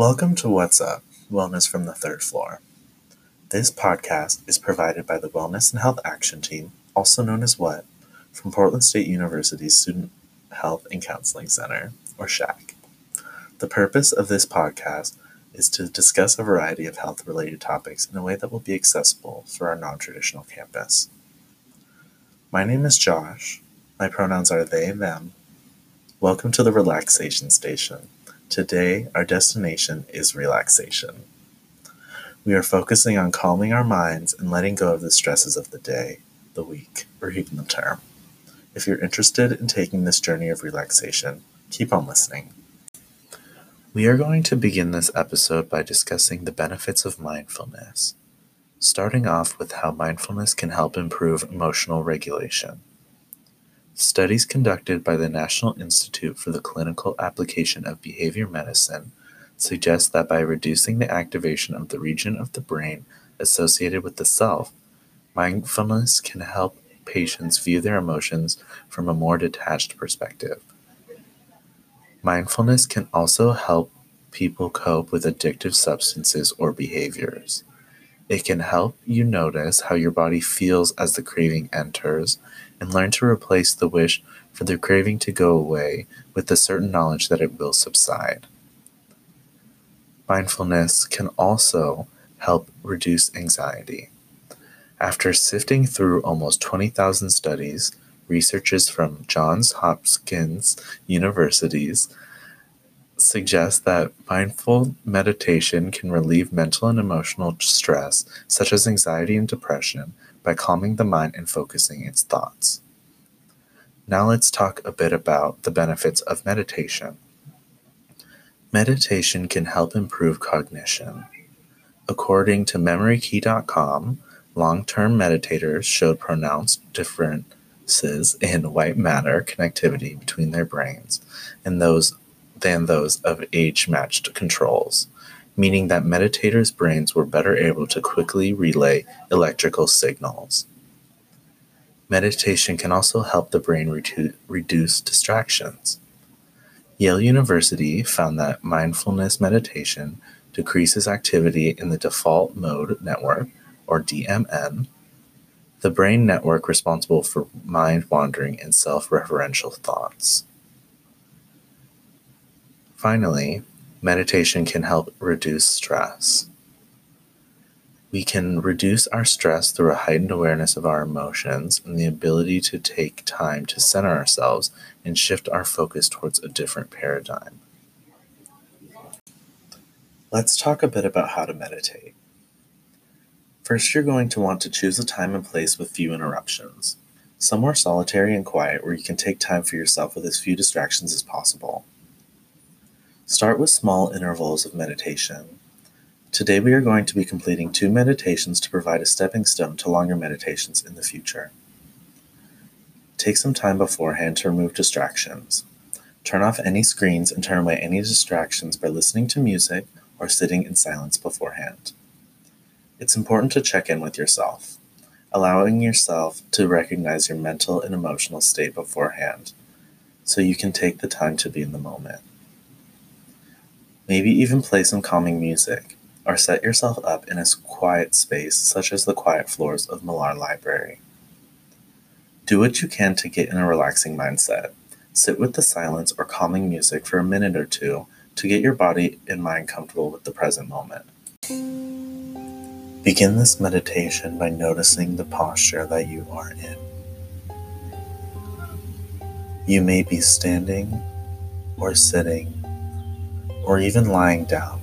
Welcome to What's Up Wellness from the Third Floor. This podcast is provided by the Wellness and Health Action Team, also known as WHAT, from Portland State University's Student Health and Counseling Center, or SHAC. The purpose of this podcast is to discuss a variety of health related topics in a way that will be accessible for our non traditional campus. My name is Josh. My pronouns are they, them. Welcome to the Relaxation Station. Today, our destination is relaxation. We are focusing on calming our minds and letting go of the stresses of the day, the week, or even the term. If you're interested in taking this journey of relaxation, keep on listening. We are going to begin this episode by discussing the benefits of mindfulness, starting off with how mindfulness can help improve emotional regulation. Studies conducted by the National Institute for the Clinical Application of Behavior Medicine suggest that by reducing the activation of the region of the brain associated with the self, mindfulness can help patients view their emotions from a more detached perspective. Mindfulness can also help people cope with addictive substances or behaviors. It can help you notice how your body feels as the craving enters and learn to replace the wish for the craving to go away with the certain knowledge that it will subside. Mindfulness can also help reduce anxiety. After sifting through almost 20,000 studies, researchers from Johns Hopkins Universities suggest that mindful meditation can relieve mental and emotional stress, such as anxiety and depression, by calming the mind and focusing its thoughts. Now let's talk a bit about the benefits of meditation. Meditation can help improve cognition. According to MemoryKey.com, long term meditators showed pronounced differences in white matter connectivity between their brains and those than those of age-matched controls, meaning that meditators' brains were better able to quickly relay electrical signals. Meditation can also help the brain redu- reduce distractions. Yale University found that mindfulness meditation decreases activity in the default mode network, or DMN, the brain network responsible for mind wandering and self referential thoughts. Finally, meditation can help reduce stress. We can reduce our stress through a heightened awareness of our emotions and the ability to take time to center ourselves and shift our focus towards a different paradigm. Let's talk a bit about how to meditate. First, you're going to want to choose a time and place with few interruptions, somewhere solitary and quiet where you can take time for yourself with as few distractions as possible. Start with small intervals of meditation. Today, we are going to be completing two meditations to provide a stepping stone to longer meditations in the future. Take some time beforehand to remove distractions. Turn off any screens and turn away any distractions by listening to music or sitting in silence beforehand. It's important to check in with yourself, allowing yourself to recognize your mental and emotional state beforehand so you can take the time to be in the moment. Maybe even play some calming music, or set yourself up in a quiet space such as the quiet floors of Millar Library. Do what you can to get in a relaxing mindset. Sit with the silence or calming music for a minute or two to get your body and mind comfortable with the present moment. Begin this meditation by noticing the posture that you are in. You may be standing or sitting or even lying down.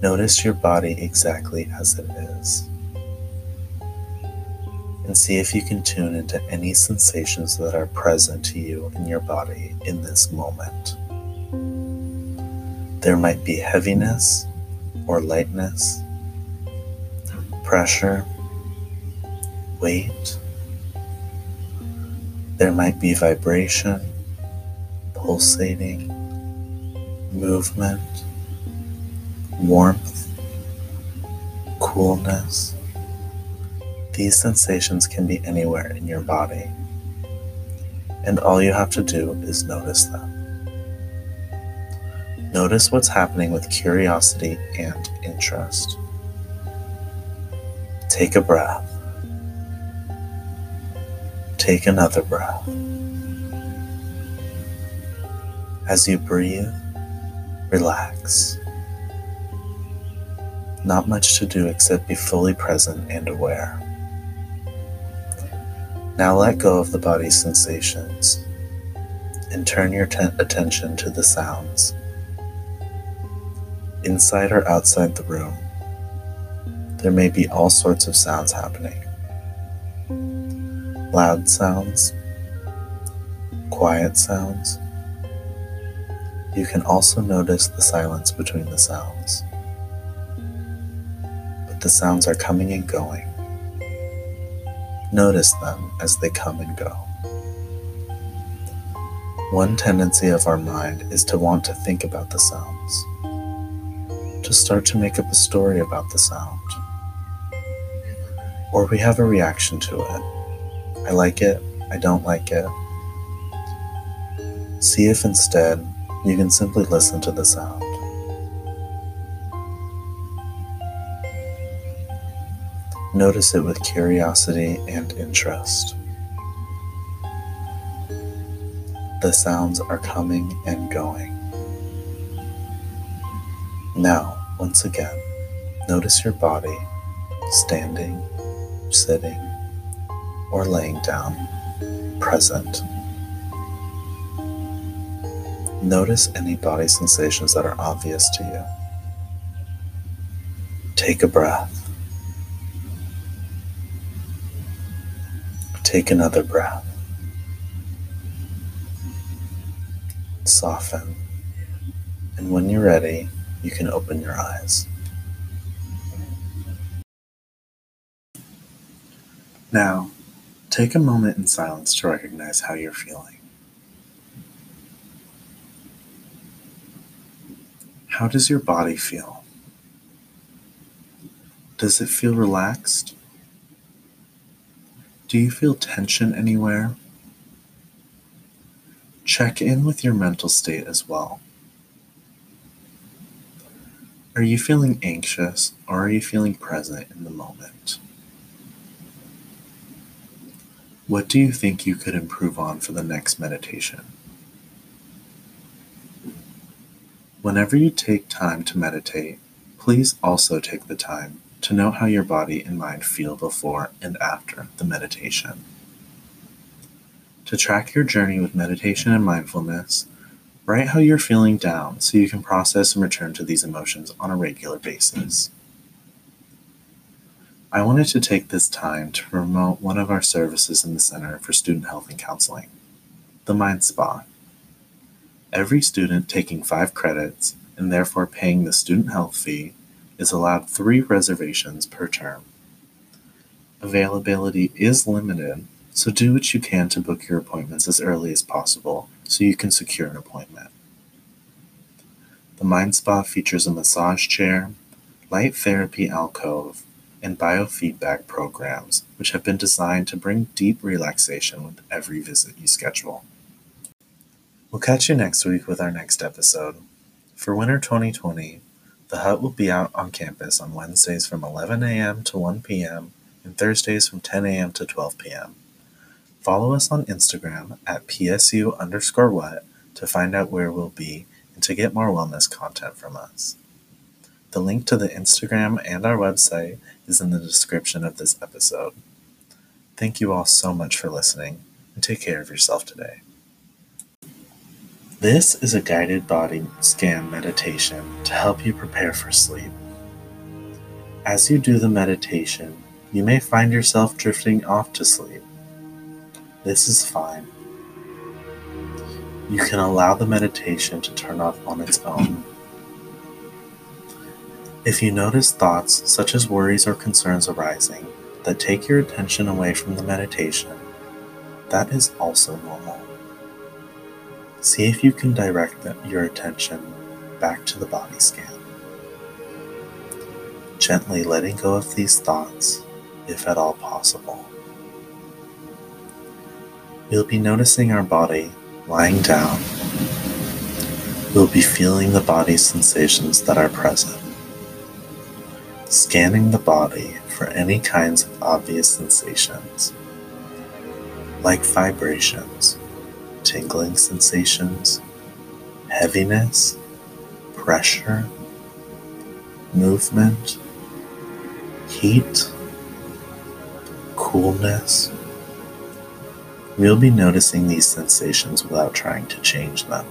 Notice your body exactly as it is. And see if you can tune into any sensations that are present to you in your body in this moment. There might be heaviness or lightness, pressure, weight. There might be vibration, pulsating, movement, warmth, coolness. These sensations can be anywhere in your body, and all you have to do is notice them. Notice what's happening with curiosity and interest. Take a breath. Take another breath. As you breathe, relax. Not much to do except be fully present and aware. Now let go of the body's sensations and turn your attention to the sounds. Inside or outside the room, there may be all sorts of sounds happening loud sounds, quiet sounds. You can also notice the silence between the sounds. But the sounds are coming and going. Notice them as they come and go. One tendency of our mind is to want to think about the sounds, to start to make up a story about the sound. Or we have a reaction to it. I like it, I don't like it. See if instead you can simply listen to the sound. Notice it with curiosity and interest. The sounds are coming and going. Now, once again, notice your body standing, sitting, or laying down, present. Notice any body sensations that are obvious to you. Take a breath. Take another breath. Soften. And when you're ready, you can open your eyes. Now, take a moment in silence to recognize how you're feeling. How does your body feel? Does it feel relaxed? Do you feel tension anywhere? Check in with your mental state as well. Are you feeling anxious or are you feeling present in the moment? What do you think you could improve on for the next meditation? Whenever you take time to meditate, please also take the time to know how your body and mind feel before and after the meditation. To track your journey with meditation and mindfulness, write how you're feeling down so you can process and return to these emotions on a regular basis. I wanted to take this time to promote one of our services in the Center for Student Health and Counseling, the Mind Spa. Every student taking five credits and therefore paying the student health fee is allowed three reservations per term. Availability is limited, so do what you can to book your appointments as early as possible so you can secure an appointment. The Mind Spa features a massage chair, light therapy alcove, and biofeedback programs, which have been designed to bring deep relaxation with every visit you schedule. We'll catch you next week with our next episode. For winter 2020, the hut will be out on campus on Wednesdays from 11 a.m. to 1 p.m. and Thursdays from 10 a.m. to 12 p.m. Follow us on Instagram at PSU underscore what to find out where we'll be and to get more wellness content from us. The link to the Instagram and our website is in the description of this episode. Thank you all so much for listening and take care of yourself today. This is a guided body scan meditation to help you prepare for sleep. As you do the meditation, you may find yourself drifting off to sleep. This is fine. You can allow the meditation to turn off on its own. If you notice thoughts such as worries or concerns arising that take your attention away from the meditation, that is also normal. See if you can direct your attention back to the body scan. Gently letting go of these thoughts, if at all possible. We'll be noticing our body lying down, We'll be feeling the body sensations that are present, scanning the body for any kinds of obvious sensations, like vibrations, tingling sensations, heaviness, pressure, movement, heat, coolness. We'll be noticing these sensations without trying to change them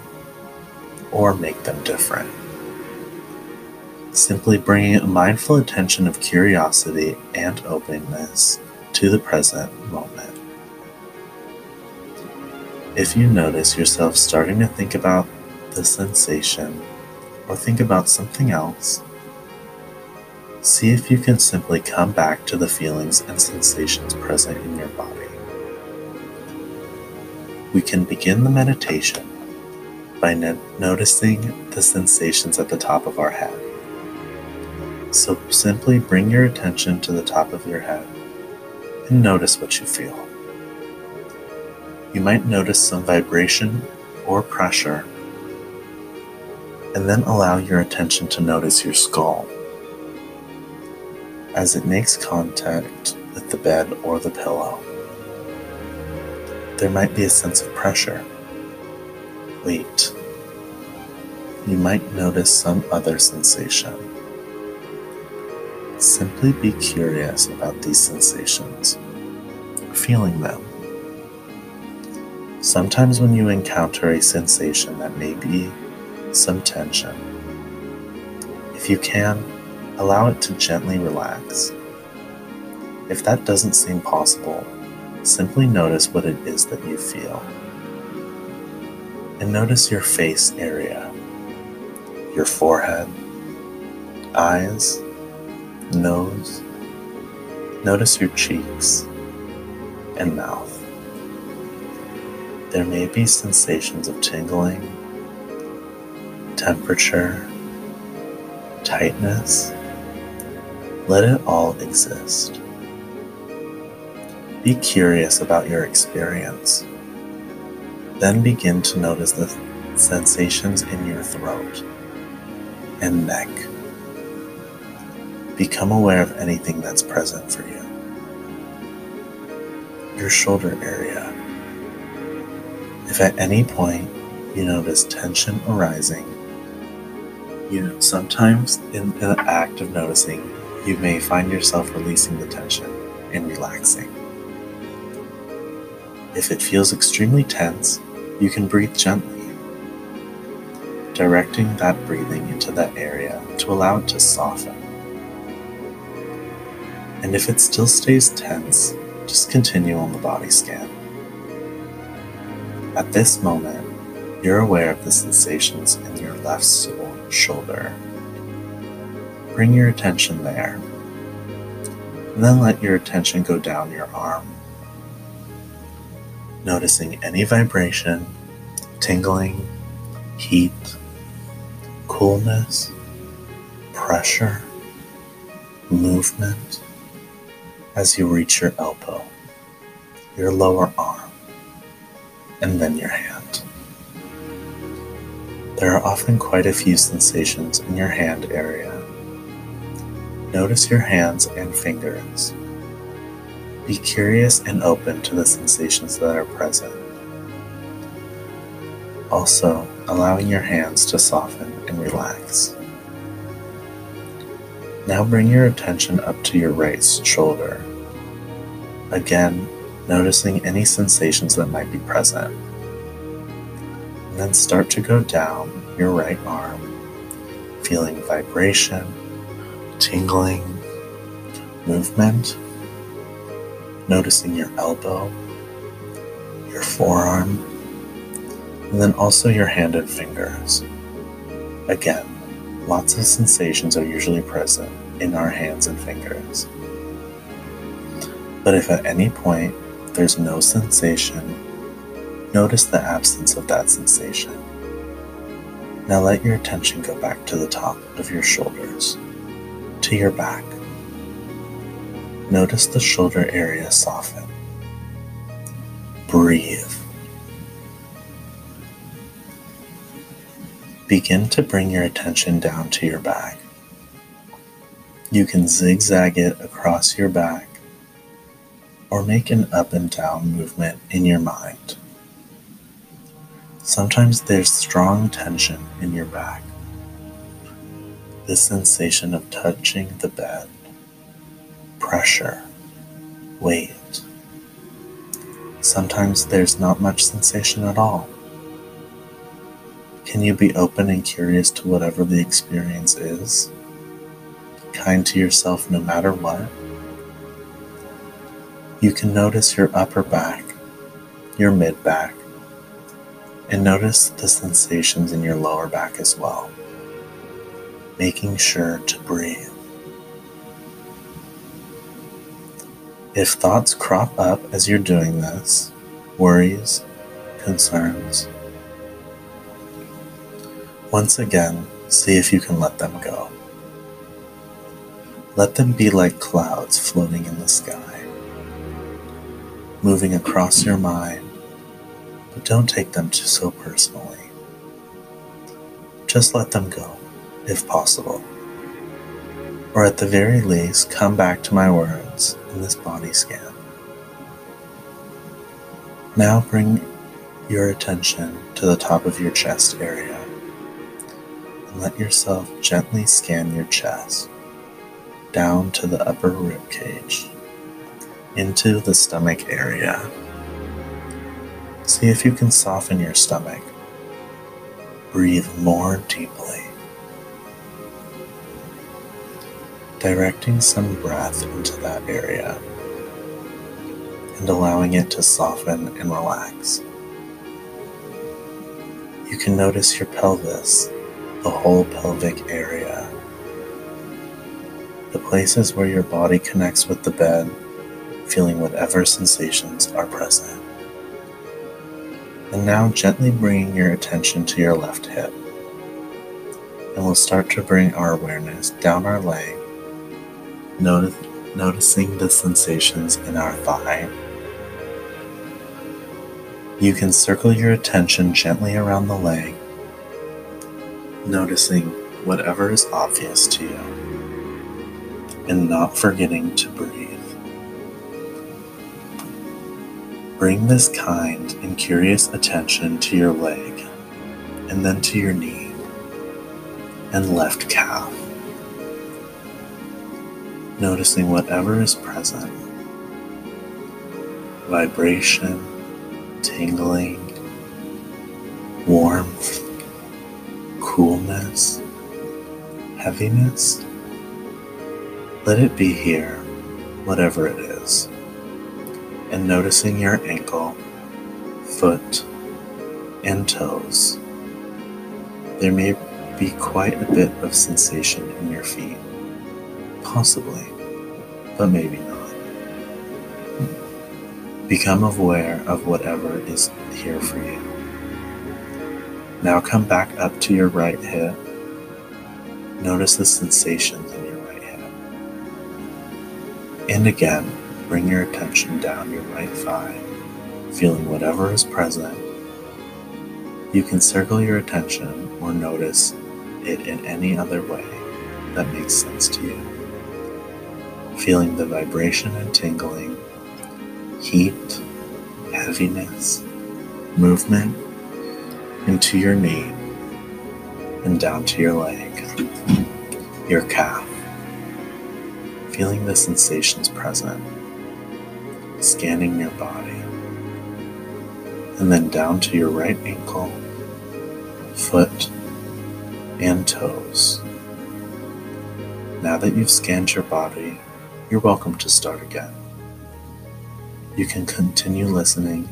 or make them different. Simply bringing a mindful attention of curiosity and openness to the present moment. If you notice yourself starting to think about the sensation or think about something else, see if you can simply come back to the feelings and sensations present in your body. We can begin the meditation by no- noticing the sensations at the top of our head. So simply bring your attention to the top of your head and notice what you feel. You might notice some vibration or pressure, and then allow your attention to notice your skull as it makes contact with the bed or the pillow. There might be a sense of pressure, weight. You might notice some other sensation. Simply be curious about these sensations, feeling them. Sometimes, when you encounter a sensation that may be some tension, if you can, allow it to gently relax. If that doesn't seem possible, simply notice what it is that you feel. And notice your face area, your forehead, eyes, nose. Notice your cheeks and mouth. There may be sensations of tingling, temperature, tightness. Let it all exist. Be curious about your experience. Then begin to notice the sensations in your throat and neck. Become aware of anything that's present for you. Your shoulder area if at any point you notice tension arising, you know, sometimes in the act of noticing, you may find yourself releasing the tension and relaxing. If it feels extremely tense, you can breathe gently, directing that breathing into that area to allow it to soften. And if it still stays tense, just continue on the body scan. At this moment, you're aware of the sensations in your left shoulder. Bring your attention there, and then let your attention go down your arm, noticing any vibration, tingling, heat, coolness, pressure, movement as you reach your elbow, your lower arm and then your hand. There are often quite a few sensations in your hand area. Notice your hands and fingers. Be curious and open to the sensations that are present. Also, allowing your hands to soften and relax. Now bring your attention up to your right shoulder. Again, noticing any sensations that might be present. And then start to go down your right arm, feeling vibration, tingling, movement, noticing your elbow, your forearm, and then also your hand and fingers. Again, lots of sensations are usually present in our hands and fingers. But if at any point there's no sensation, notice the absence of that sensation. Now let your attention go back to the top of your shoulders, to your back. Notice the shoulder area soften. Breathe. Begin to bring your attention down to your back. You can zigzag it across your back or make an up and down movement in your mind. Sometimes there's strong tension in your back. The sensation of touching the bed, pressure, weight. Sometimes there's not much sensation at all. Can you be open and curious to whatever the experience is? Kind to yourself no matter what? You can notice your upper back, your mid back, and notice the sensations in your lower back as well, making sure to breathe. If thoughts crop up as you're doing this, worries, concerns, once again, see if you can let them go. Let them be like clouds floating in the sky, moving across your mind but don't take them too so personally. Just let them go, if possible. Or at the very least, come back to my words in this body scan. Now bring your attention to the top of your chest area and let yourself gently scan your chest down to the upper rib cage into the stomach area See if you can soften your stomach. Breathe more deeply. Directing some breath into that area and allowing it to soften and relax. You can notice your pelvis, the whole pelvic area, the places where your body connects with the bed, feeling whatever sensations are present. And now gently bringing your attention to your left hip. And we'll start to bring our awareness down our leg, notice, noticing the sensations in our thigh. You can circle your attention gently around the leg, noticing whatever is obvious to you, and not forgetting to breathe. Bring this kind and curious attention to your leg, and then to your knee and left calf. Noticing whatever is present vibration, tingling, warmth, coolness, heaviness. Let it be here, whatever it is and noticing your ankle, foot, and toes. There may be quite a bit of sensation in your feet, possibly, but maybe not. Become aware of whatever is here for you. Now come back up to your right hip. Notice the sensations in your right hip. And again, bring your attention down your right thigh, feeling whatever is present. You can circle your attention or notice it in any other way that makes sense to you. Feeling the vibration and tingling, heat, heaviness, movement into your knee and down to your leg, your calf, feeling the sensations present scanning your body, and then down to your right ankle, foot, and toes. Now that you've scanned your body, you're welcome to start again. You can continue listening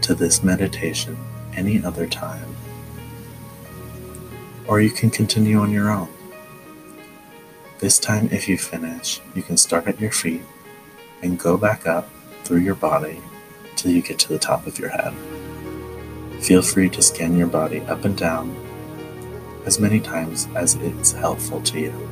to this meditation any other time, or you can continue on your own. This time, if you finish, you can start at your feet and go back up through your body till you get to the top of your head. Feel free to scan your body up and down as many times as it's helpful to you.